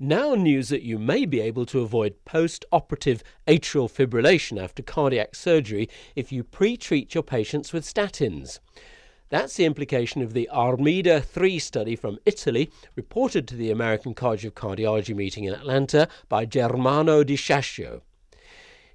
Now, news that you may be able to avoid post operative atrial fibrillation after cardiac surgery if you pre treat your patients with statins. That's the implication of the ARMYDA 3 study from Italy, reported to the American College of Cardiology meeting in Atlanta by Germano Di Sciascio.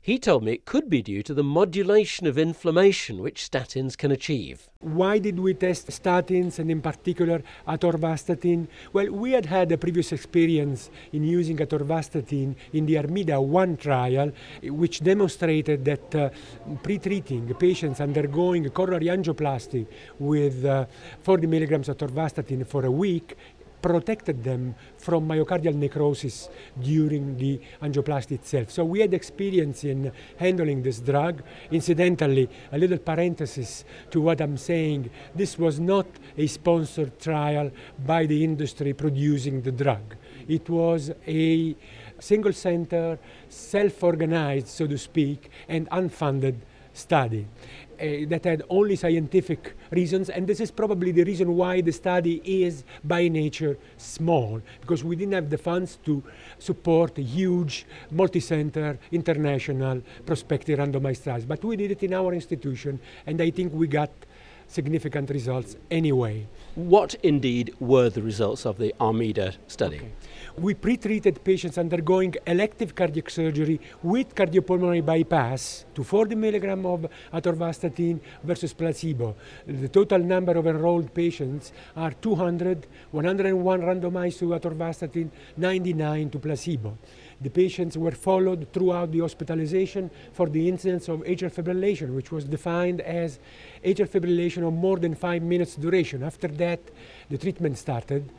He told me it could be due to the modulation of inflammation which statins can achieve. Why did we test statins and in particular atorvastatin? Well, we had had a previous experience in using atorvastatin in the ARMYDA 1 trial, which demonstrated that uh, pre-treating patients undergoing coronary angioplasty with uh, 40 milligrams atorvastatin for a week protected them from myocardial necrosis during the angioplasty itself. So we had experience in handling this drug. Incidentally, a little parenthesis to what I'm saying, this was not a sponsored trial by the industry producing the drug. It was a single center, self organized, so to speak, and unfunded study uh, that had only scientific reasons, and this is probably the reason why the study is by nature small, because we didn't have the funds to support huge multi-center international prospective randomized trials. But we did it in our institution, and I think we got significant results anyway. What indeed were the results of the ARMYDA study? Okay. We pre treated patients undergoing elective cardiac surgery with cardiopulmonary bypass to 40 milligram of atorvastatin versus placebo. The total number of enrolled patients are 200, 101 randomized to atorvastatin, 99 to placebo. The patients were followed throughout the hospitalization for the incidence of atrial fibrillation, which was defined as atrial fibrillation of more than five minutes duration. After that, the treatment started,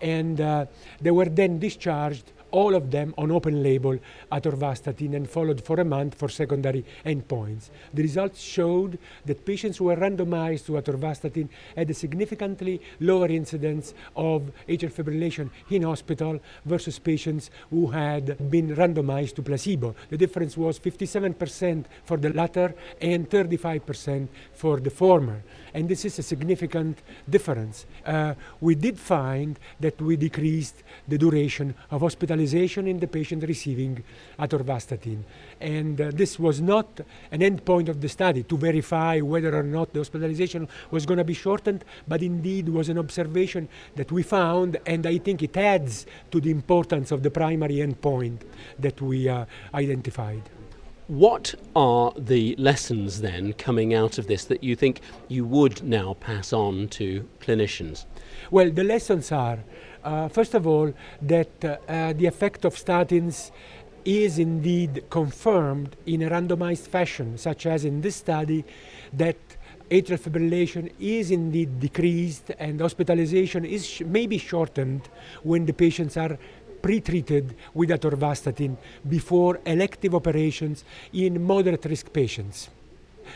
and uh, they were then discharged all of them on open label atorvastatin and followed for a month for secondary endpoints. The results showed that patients who were randomized to atorvastatin had a significantly lower incidence of atrial fibrillation in hospital versus patients who had been randomized to placebo. The difference was 57% for the latter and 35% for the former. And this is a significant difference. Uh, we did find that we decreased the duration of hospitalization hospitalization in the patient receiving atorvastatin. And uh, this was not an endpoint of the study to verify whether or not the hospitalization was going to be shortened, but indeed was an observation that we found, and I think it adds to the importance of the primary endpoint that we uh, identified. What are the lessons then coming out of this that you think you would now pass on to clinicians? Well, the lessons are uh, first of all, that uh, the effect of statins is indeed confirmed in a randomized fashion, such as in this study, that atrial fibrillation is indeed decreased and hospitalization is sh- maybe shortened when the patients are pre-treated with atorvastatin before elective operations in moderate risk patients.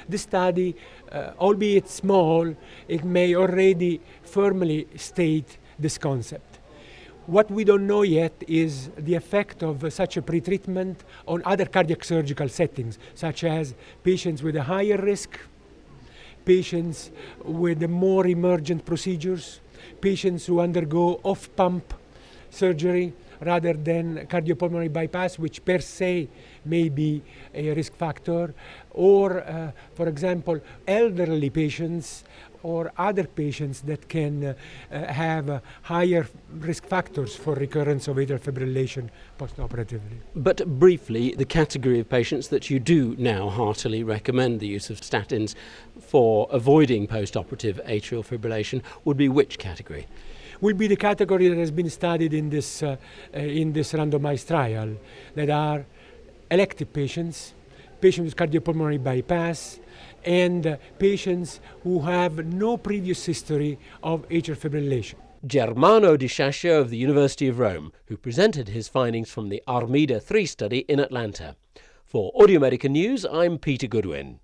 This study, uh, albeit small, it may already firmly state this concept. What we don't know yet is the effect of such a pretreatment on other cardiac surgical settings, such as patients with a higher risk, patients with more emergent procedures, patients who undergo off pump surgery, rather than cardiopulmonary bypass, which per se may be a risk factor, or, uh, for example, elderly patients or other patients that can uh, have uh, higher risk factors for recurrence of atrial fibrillation postoperatively. But briefly, the category of patients that you do now heartily recommend the use of statins for avoiding postoperative atrial fibrillation would be which category? Will be the category that has been studied in this, uh, in this randomized trial that are elective patients, patients with cardiopulmonary bypass, and uh, patients who have no previous history of atrial fibrillation. Germano Di Sciascio of the University of Rome, who presented his findings from the ARMYDA 3 study in Atlanta. For Audio News, I'm Peter Goodwin.